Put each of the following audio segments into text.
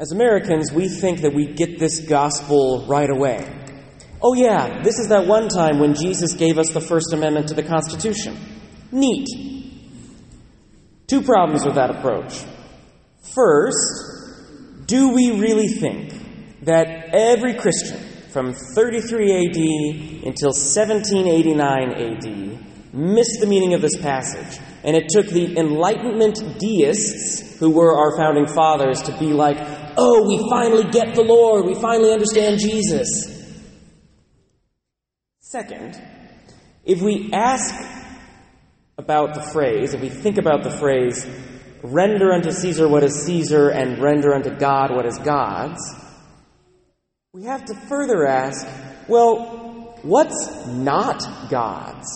As Americans, we think that we get this gospel right away. Oh, yeah, this is that one time when Jesus gave us the First Amendment to the Constitution. Neat. Two problems with that approach. First, do we really think that every Christian from 33 AD until 1789 AD missed the meaning of this passage? And it took the Enlightenment deists, who were our founding fathers, to be like, oh, we finally get the Lord, we finally understand Jesus. Second, if we ask about the phrase, if we think about the phrase, render unto Caesar what is Caesar and render unto God what is God's, we have to further ask, well, what's not God's?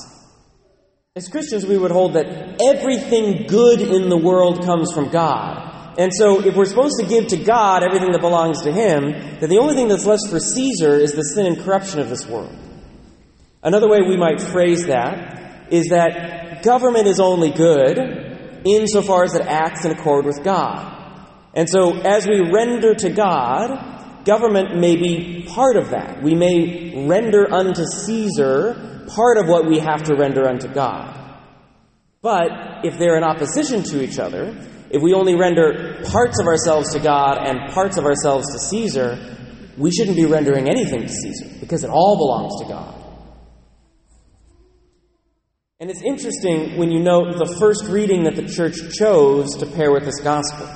As Christians, we would hold that everything good in the world comes from God. And so, if we're supposed to give to God everything that belongs to Him, then the only thing that's left for Caesar is the sin and corruption of this world. Another way we might phrase that is that government is only good insofar as it acts in accord with God. And so, as we render to God, government may be part of that. We may render unto Caesar part of what we have to render unto God. But if they're in opposition to each other, if we only render parts of ourselves to God and parts of ourselves to Caesar, we shouldn't be rendering anything to Caesar because it all belongs to God. And it's interesting when you note the first reading that the church chose to pair with this gospel.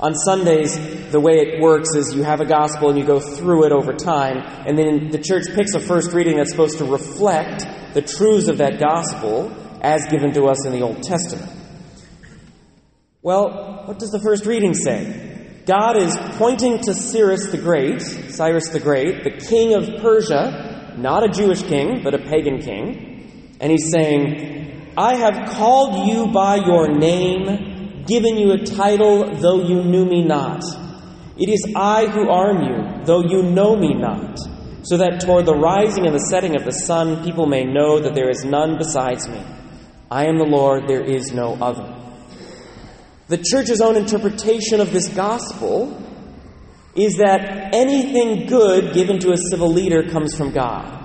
On Sundays, the way it works is you have a gospel and you go through it over time, and then the church picks a first reading that's supposed to reflect the truths of that gospel as given to us in the Old Testament. Well, what does the first reading say? God is pointing to Cyrus the Great, Cyrus the Great, the king of Persia, not a Jewish king, but a pagan king, and he's saying, I have called you by your name given you a title, though you knew me not. It is I who arm you, though you know me not, so that toward the rising and the setting of the sun people may know that there is none besides me. I am the Lord, there is no other. The church's own interpretation of this gospel is that anything good given to a civil leader comes from God.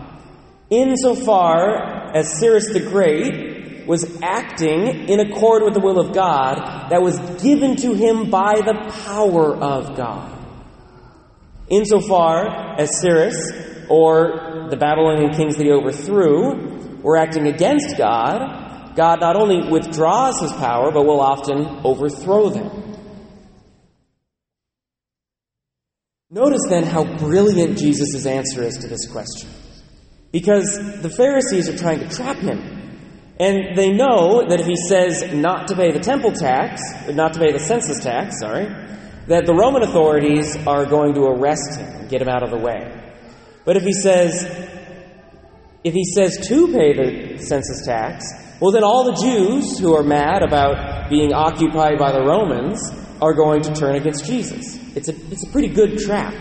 Insofar as Cyrus the Great was acting in accord with the will of God that was given to him by the power of God. Insofar as Cyrus or the Babylonian kings that he overthrew were acting against God, God not only withdraws his power, but will often overthrow them. Notice then how brilliant Jesus' answer is to this question. Because the Pharisees are trying to trap him. And they know that if he says not to pay the temple tax, not to pay the census tax, sorry, that the Roman authorities are going to arrest him and get him out of the way. But if he says if he says to pay the census tax, well then all the Jews who are mad about being occupied by the Romans are going to turn against Jesus. It's a it's a pretty good trap.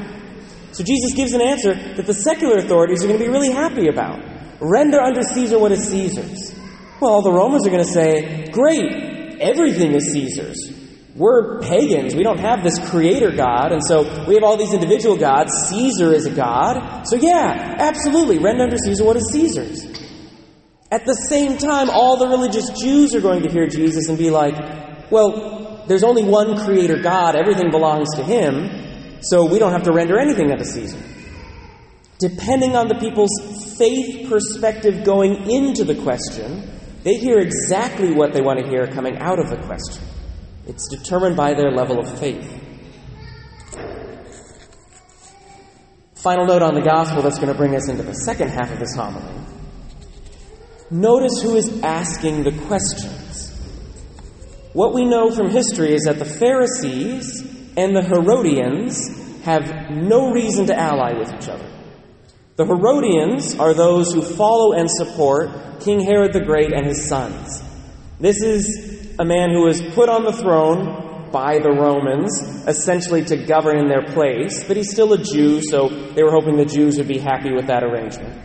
So Jesus gives an answer that the secular authorities are going to be really happy about. Render unto Caesar what is Caesar's well, the Romans are going to say, great, everything is Caesar's. We're pagans. We don't have this creator God, and so we have all these individual gods. Caesar is a god. So, yeah, absolutely, render under Caesar what is Caesar's. At the same time, all the religious Jews are going to hear Jesus and be like, well, there's only one creator God, everything belongs to him, so we don't have to render anything unto Caesar. Depending on the people's faith perspective going into the question, they hear exactly what they want to hear coming out of the question. It's determined by their level of faith. Final note on the gospel that's going to bring us into the second half of this homily. Notice who is asking the questions. What we know from history is that the Pharisees and the Herodians have no reason to ally with each other. The Herodians are those who follow and support King Herod the Great and his sons. This is a man who was put on the throne by the Romans, essentially to govern in their place, but he's still a Jew, so they were hoping the Jews would be happy with that arrangement.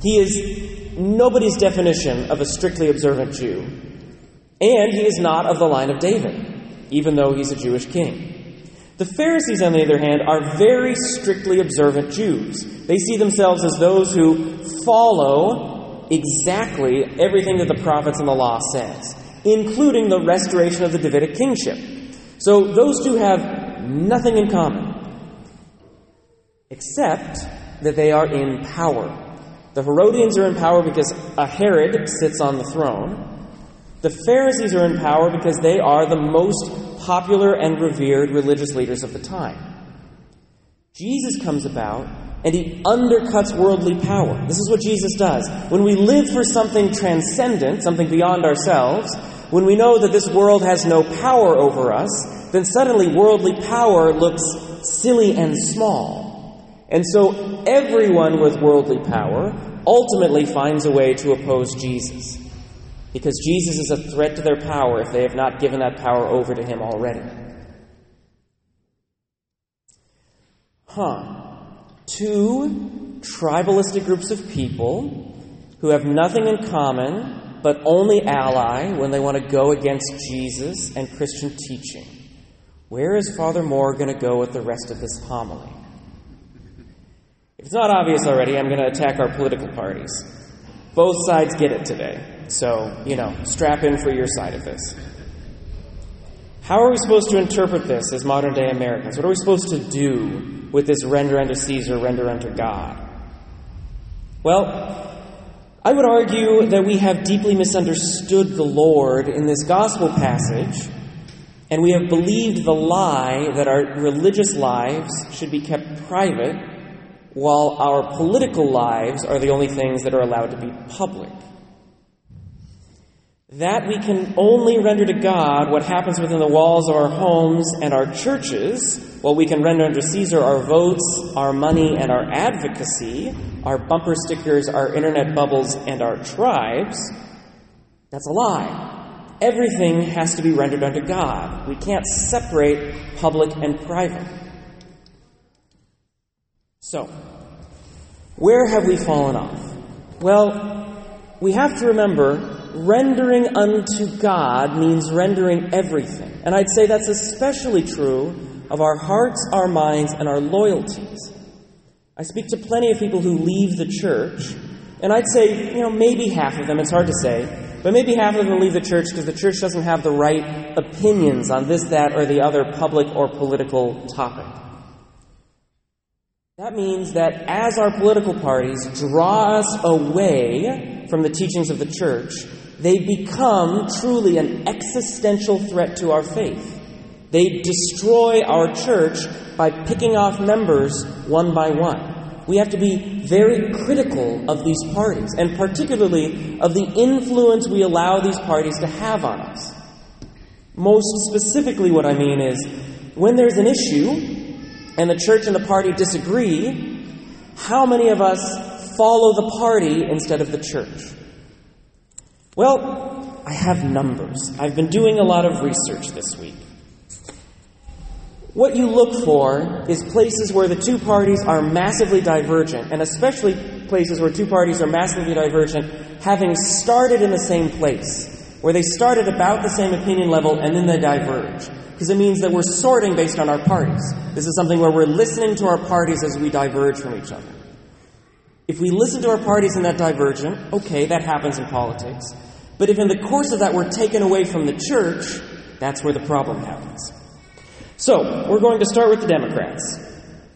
He is nobody's definition of a strictly observant Jew, and he is not of the line of David, even though he's a Jewish king. The Pharisees, on the other hand, are very strictly observant Jews. They see themselves as those who follow exactly everything that the prophets and the law says, including the restoration of the Davidic kingship. So those two have nothing in common, except that they are in power. The Herodians are in power because a Herod sits on the throne. The Pharisees are in power because they are the most popular and revered religious leaders of the time. Jesus comes about and he undercuts worldly power. This is what Jesus does. When we live for something transcendent, something beyond ourselves, when we know that this world has no power over us, then suddenly worldly power looks silly and small. And so everyone with worldly power ultimately finds a way to oppose Jesus. Because Jesus is a threat to their power if they have not given that power over to him already. Huh. Two tribalistic groups of people who have nothing in common but only ally when they want to go against Jesus and Christian teaching. Where is Father Moore going to go with the rest of this homily? If it's not obvious already, I'm going to attack our political parties. Both sides get it today. So, you know, strap in for your side of this. How are we supposed to interpret this as modern day Americans? What are we supposed to do with this render unto Caesar, render unto God? Well, I would argue that we have deeply misunderstood the Lord in this gospel passage, and we have believed the lie that our religious lives should be kept private while our political lives are the only things that are allowed to be public. That we can only render to God what happens within the walls of our homes and our churches, while we can render unto Caesar our votes, our money, and our advocacy, our bumper stickers, our internet bubbles, and our tribes, that's a lie. Everything has to be rendered unto God. We can't separate public and private. So, where have we fallen off? Well, we have to remember rendering unto God means rendering everything. And I'd say that's especially true of our hearts, our minds, and our loyalties. I speak to plenty of people who leave the church, and I'd say, you know, maybe half of them, it's hard to say, but maybe half of them leave the church because the church doesn't have the right opinions on this, that, or the other public or political topic. That means that as our political parties draw us away from the teachings of the church, they become truly an existential threat to our faith. They destroy our church by picking off members one by one. We have to be very critical of these parties, and particularly of the influence we allow these parties to have on us. Most specifically, what I mean is when there's an issue and the church and the party disagree, how many of us follow the party instead of the church? Well, I have numbers. I've been doing a lot of research this week. What you look for is places where the two parties are massively divergent, and especially places where two parties are massively divergent, having started in the same place, where they started about the same opinion level and then they diverge because it means that we're sorting based on our parties. This is something where we're listening to our parties as we diverge from each other. If we listen to our parties in that divergent, okay, that happens in politics. But if in the course of that we're taken away from the church, that's where the problem happens. So, we're going to start with the Democrats.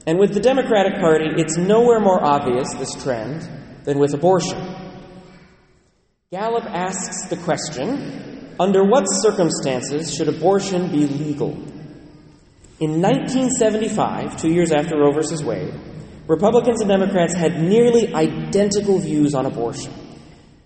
And with the Democratic Party, it's nowhere more obvious, this trend, than with abortion. Gallup asks the question under what circumstances should abortion be legal? In 1975, two years after Roe v. Wade, Republicans and Democrats had nearly identical views on abortion.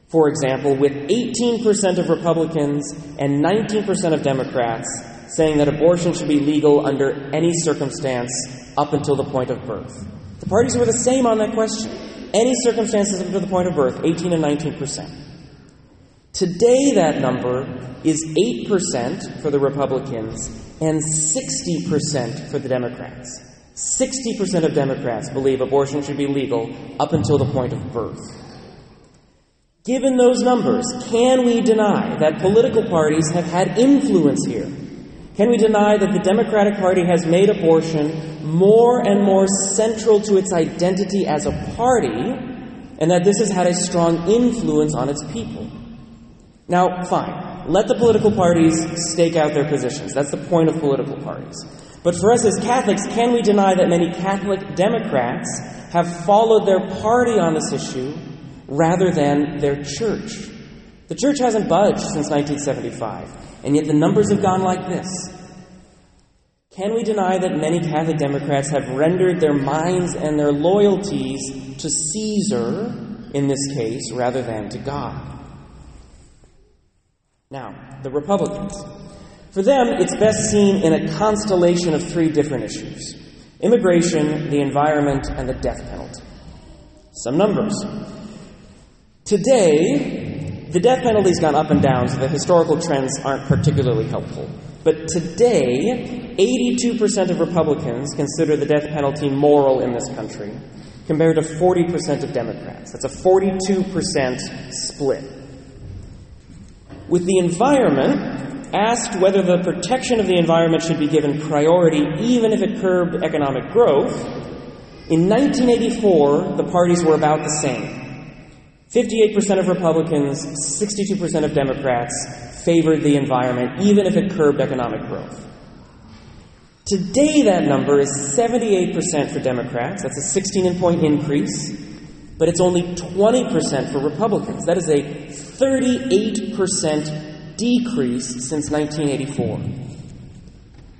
For example, with 18% of Republicans and 19% of Democrats saying that abortion should be legal under any circumstance up until the point of birth. The parties were the same on that question. Any circumstances up to the point of birth, 18 and 19%. Today, that number is 8% for the Republicans and 60% for the Democrats. 60% of Democrats believe abortion should be legal up until the point of birth. Given those numbers, can we deny that political parties have had influence here? Can we deny that the Democratic Party has made abortion more and more central to its identity as a party, and that this has had a strong influence on its people? Now, fine. Let the political parties stake out their positions. That's the point of political parties. But for us as Catholics, can we deny that many Catholic Democrats have followed their party on this issue rather than their church? The church hasn't budged since 1975, and yet the numbers have gone like this. Can we deny that many Catholic Democrats have rendered their minds and their loyalties to Caesar, in this case, rather than to God? Now, the Republicans. For them, it's best seen in a constellation of three different issues immigration, the environment, and the death penalty. Some numbers. Today, the death penalty's gone up and down, so the historical trends aren't particularly helpful. But today, 82% of Republicans consider the death penalty moral in this country, compared to 40% of Democrats. That's a 42% split. With the environment, asked whether the protection of the environment should be given priority even if it curbed economic growth, in 1984, the parties were about the same. 58% of Republicans, 62% of Democrats favored the environment, even if it curbed economic growth. Today, that number is 78% for Democrats. That's a 16 point increase, but it's only 20% for Republicans. That is a 38% decrease since 1984.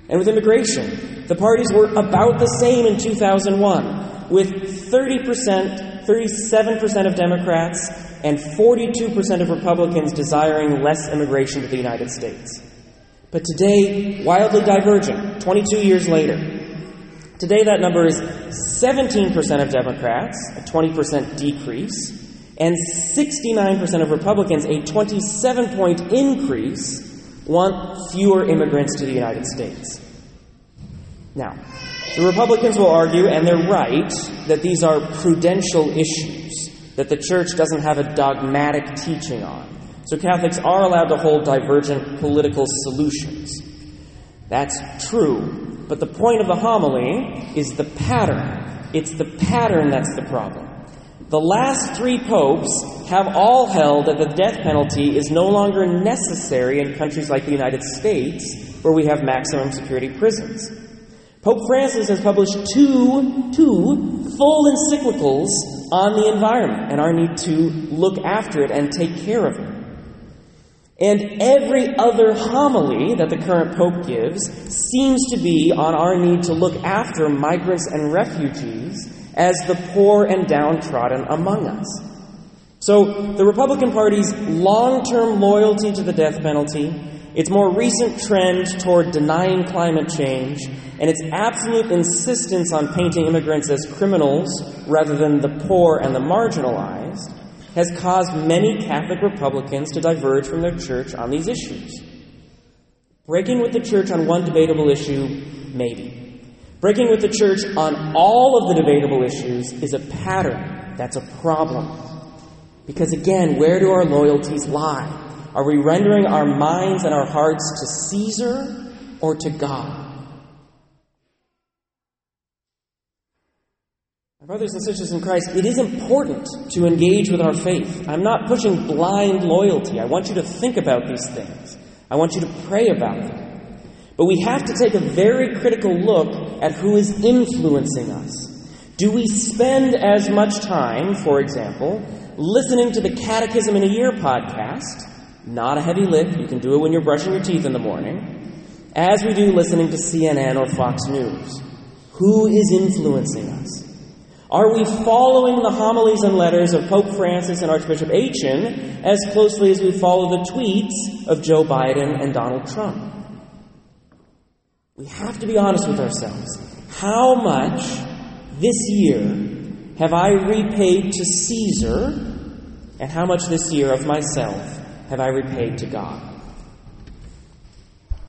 And with immigration, the parties were about the same in 2001, with 30%, 37% of Democrats and 42% of Republicans desiring less immigration to the United States. But today, wildly divergent, 22 years later. Today, that number is 17% of Democrats, a 20% decrease, and 69% of Republicans, a 27 point increase, want fewer immigrants to the United States. Now, the Republicans will argue, and they're right, that these are prudential issues that the church doesn't have a dogmatic teaching on. So Catholics are allowed to hold divergent political solutions. That's true. But the point of the homily is the pattern. It's the pattern that's the problem. The last three popes have all held that the death penalty is no longer necessary in countries like the United States, where we have maximum security prisons. Pope Francis has published two, two full encyclicals on the environment and our need to look after it and take care of it. And every other homily that the current Pope gives seems to be on our need to look after migrants and refugees as the poor and downtrodden among us. So, the Republican Party's long term loyalty to the death penalty, its more recent trend toward denying climate change, and its absolute insistence on painting immigrants as criminals rather than the poor and the marginalized has caused many Catholic Republicans to diverge from their church on these issues. Breaking with the church on one debatable issue, maybe. Breaking with the church on all of the debatable issues is a pattern. That's a problem. Because again, where do our loyalties lie? Are we rendering our minds and our hearts to Caesar or to God? Brothers and sisters in Christ, it is important to engage with our faith. I'm not pushing blind loyalty. I want you to think about these things. I want you to pray about them. But we have to take a very critical look at who is influencing us. Do we spend as much time, for example, listening to the Catechism in a Year podcast? Not a heavy lift, you can do it when you're brushing your teeth in the morning, as we do listening to CNN or Fox News. Who is influencing us? Are we following the homilies and letters of Pope Francis and Archbishop Achen as closely as we follow the tweets of Joe Biden and Donald Trump? We have to be honest with ourselves. How much this year have I repaid to Caesar, and how much this year of myself have I repaid to God?